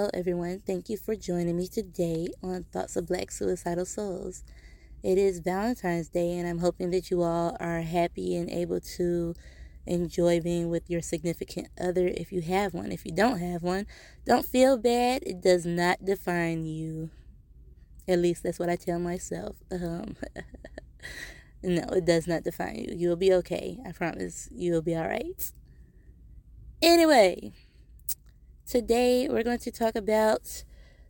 Hello, everyone. Thank you for joining me today on Thoughts of Black Suicidal Souls. It is Valentine's Day, and I'm hoping that you all are happy and able to enjoy being with your significant other if you have one. If you don't have one, don't feel bad. It does not define you. At least that's what I tell myself. Um, no, it does not define you. You'll be okay. I promise. You'll be all right. Anyway. Today, we're going to talk about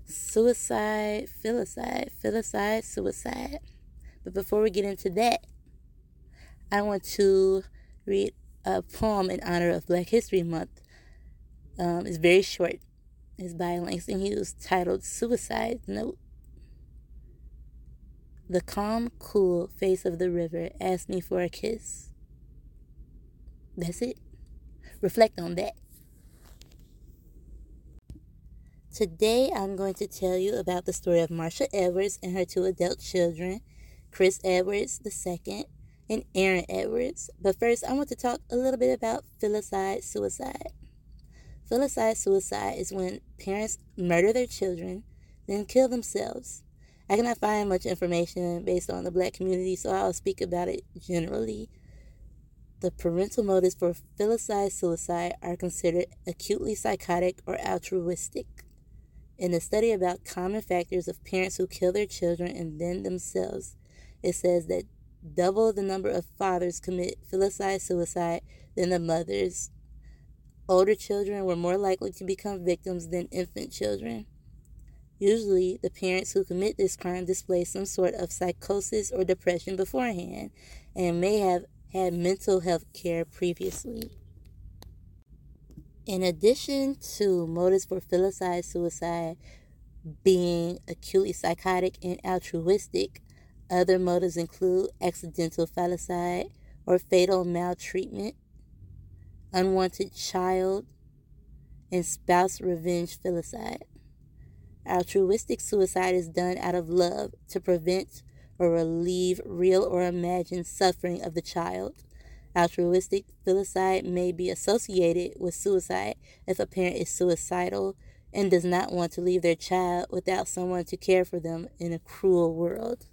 suicide, filicide, filicide, suicide. But before we get into that, I want to read a poem in honor of Black History Month. Um, it's very short. It's by Langston Hughes, titled Suicide Note. The calm, cool face of the river asked me for a kiss. That's it. Reflect on that. Today, I'm going to tell you about the story of Marsha Edwards and her two adult children, Chris Edwards II and Erin Edwards. But first, I want to talk a little bit about filicide suicide. Filicide suicide is when parents murder their children, then kill themselves. I cannot find much information based on the black community, so I'll speak about it generally. The parental motives for filicide suicide are considered acutely psychotic or altruistic. In a study about common factors of parents who kill their children and then themselves, it says that double the number of fathers commit filicide suicide than the mothers. Older children were more likely to become victims than infant children. Usually, the parents who commit this crime display some sort of psychosis or depression beforehand and may have had mental health care previously. In addition to motives for filicide suicide being acutely psychotic and altruistic, other motives include accidental filicide or fatal maltreatment, unwanted child, and spouse revenge filicide. Altruistic suicide is done out of love to prevent or relieve real or imagined suffering of the child. Altruistic filicide may be associated with suicide if a parent is suicidal and does not want to leave their child without someone to care for them in a cruel world.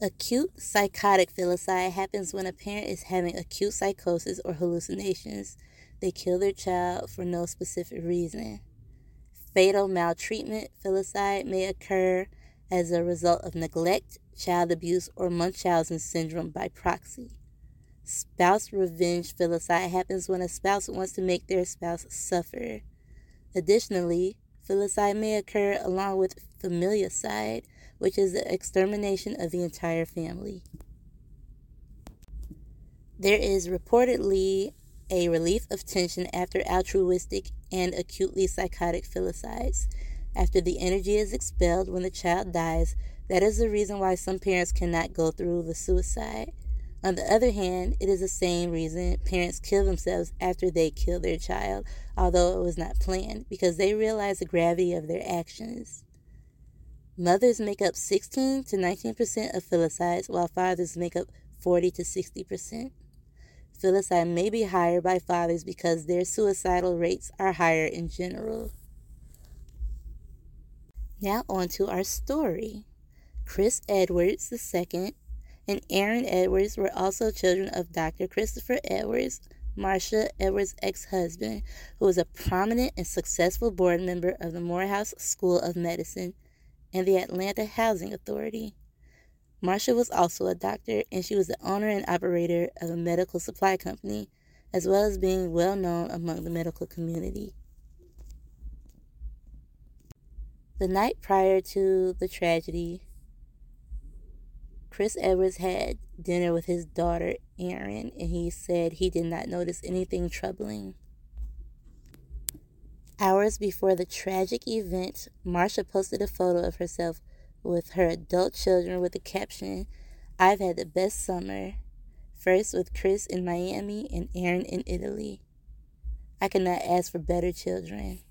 Acute psychotic filicide happens when a parent is having acute psychosis or hallucinations. They kill their child for no specific reason. Fatal maltreatment filicide may occur as a result of neglect, child abuse, or Munchausen syndrome by proxy. Spouse revenge filicide happens when a spouse wants to make their spouse suffer. Additionally, filicide may occur along with familicide, which is the extermination of the entire family. There is reportedly a relief of tension after altruistic and acutely psychotic filicides. After the energy is expelled when the child dies, that is the reason why some parents cannot go through the suicide. On the other hand, it is the same reason parents kill themselves after they kill their child, although it was not planned, because they realize the gravity of their actions. Mothers make up 16 to 19% of filicides, while fathers make up 40 to 60%. Filicide may be higher by fathers because their suicidal rates are higher in general. Now, on to our story. Chris Edwards II and Erin Edwards were also children of Dr. Christopher Edwards, Marsha Edwards' ex husband, who was a prominent and successful board member of the Morehouse School of Medicine and the Atlanta Housing Authority. Marsha was also a doctor, and she was the owner and operator of a medical supply company, as well as being well known among the medical community. The night prior to the tragedy, Chris Edwards had dinner with his daughter, Erin, and he said he did not notice anything troubling. Hours before the tragic event, Marsha posted a photo of herself with her adult children with the caption, I've had the best summer, first with Chris in Miami and Erin in Italy. I could not ask for better children.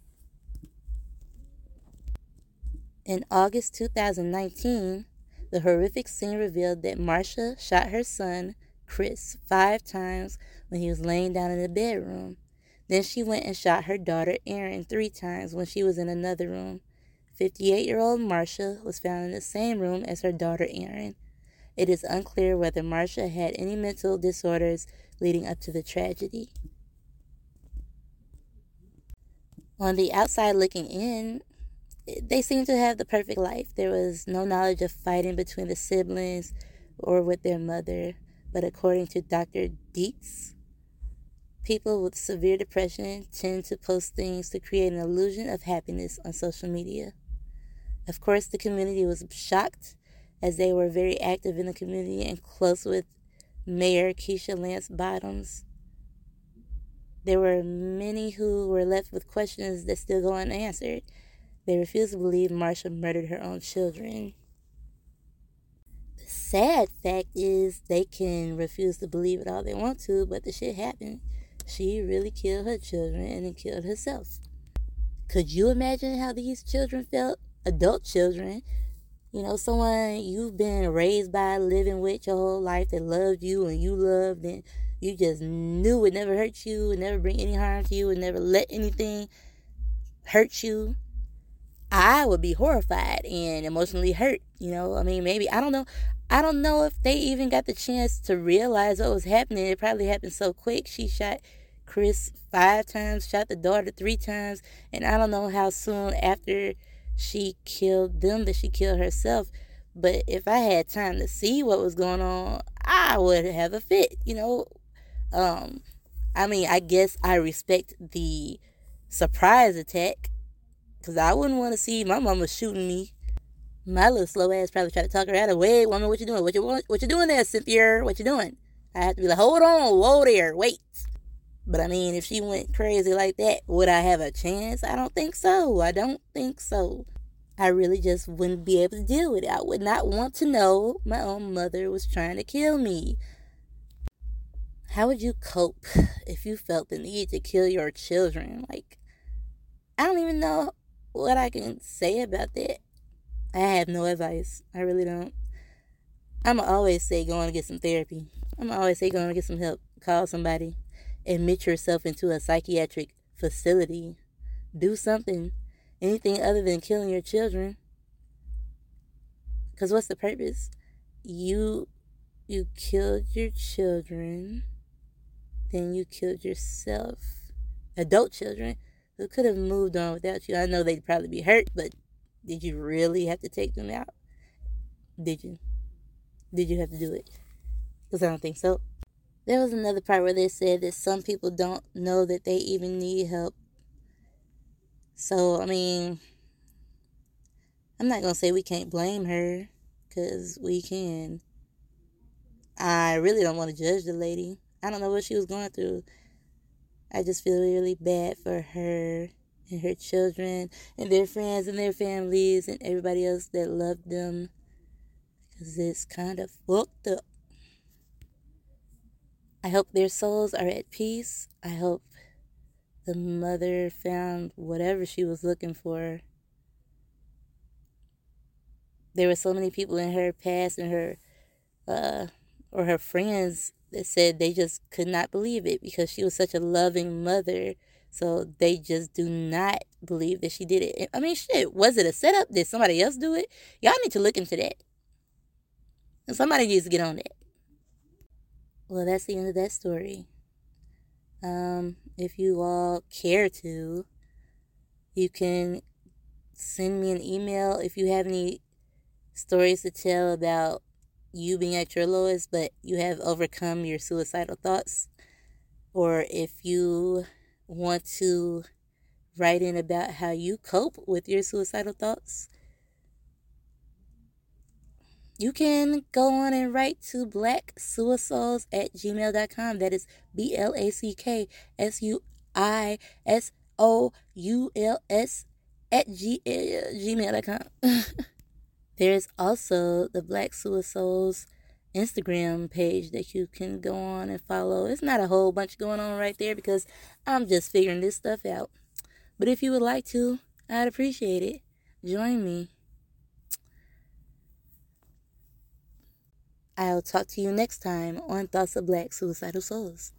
In August 2019, the horrific scene revealed that Marsha shot her son, Chris, five times when he was laying down in the bedroom. Then she went and shot her daughter Erin three times when she was in another room. 58 year old Marsha was found in the same room as her daughter Erin. It is unclear whether Marsha had any mental disorders leading up to the tragedy. On the outside looking in, they seemed to have the perfect life. There was no knowledge of fighting between the siblings or with their mother. But according to Dr. Dietz, people with severe depression tend to post things to create an illusion of happiness on social media. Of course, the community was shocked as they were very active in the community and close with Mayor Keisha Lance Bottoms. There were many who were left with questions that still go unanswered. They refuse to believe Marsha murdered her own children. The sad fact is they can refuse to believe it all they want to, but the shit happened. She really killed her children and then killed herself. Could you imagine how these children felt? Adult children. You know, someone you've been raised by, living with your whole life that loved you and you loved and you just knew it never hurt you, it never bring any harm to you, and never let anything hurt you. I would be horrified and emotionally hurt. You know, I mean, maybe, I don't know. I don't know if they even got the chance to realize what was happening. It probably happened so quick. She shot Chris five times, shot the daughter three times, and I don't know how soon after she killed them that she killed herself. But if I had time to see what was going on, I would have a fit, you know. Um, I mean, I guess I respect the surprise attack because I wouldn't want to see my mama shooting me. My little slow ass probably try to talk her out of, wait, woman, what you doing? What you what you doing there, Cynthia? What you doing? I have to be like, hold on, whoa there, wait. But I mean, if she went crazy like that, would I have a chance? I don't think so. I don't think so. I really just wouldn't be able to deal with it. I would not want to know my own mother was trying to kill me. How would you cope if you felt the need to kill your children? Like, I don't even know what I can say about that. I have no advice. I really don't. I'm always say going to get some therapy. I'm always say going to get some help. Call somebody. Admit yourself into a psychiatric facility. Do something. Anything other than killing your children. Cause what's the purpose? You you killed your children. Then you killed yourself. Adult children who could have moved on without you. I know they'd probably be hurt, but did you really have to take them out? Did you? Did you have to do it? Because I don't think so. There was another part where they said that some people don't know that they even need help. So, I mean, I'm not going to say we can't blame her because we can. I really don't want to judge the lady. I don't know what she was going through. I just feel really bad for her and her children and their friends and their families and everybody else that loved them because it's kind of fucked up. I hope their souls are at peace. I hope the mother found whatever she was looking for. There were so many people in her past and her uh or her friends that said they just could not believe it because she was such a loving mother. So they just do not believe that she did it. I mean, shit, was it a setup? Did somebody else do it? Y'all need to look into that. And somebody needs to get on that. Well, that's the end of that story. Um, if you all care to, you can send me an email if you have any stories to tell about you being at your lowest, but you have overcome your suicidal thoughts, or if you want to write in about how you cope with your suicidal thoughts, you can go on and write to blacksuisouls at gmail.com. That is B L A C K S U I S O U L S at G- uh, gmail.com. There's also the Black Suisouls Instagram page that you can go on and follow. It's not a whole bunch going on right there because I'm just figuring this stuff out. But if you would like to, I'd appreciate it. Join me. I'll talk to you next time on Thoughts of Black Suicidal Souls.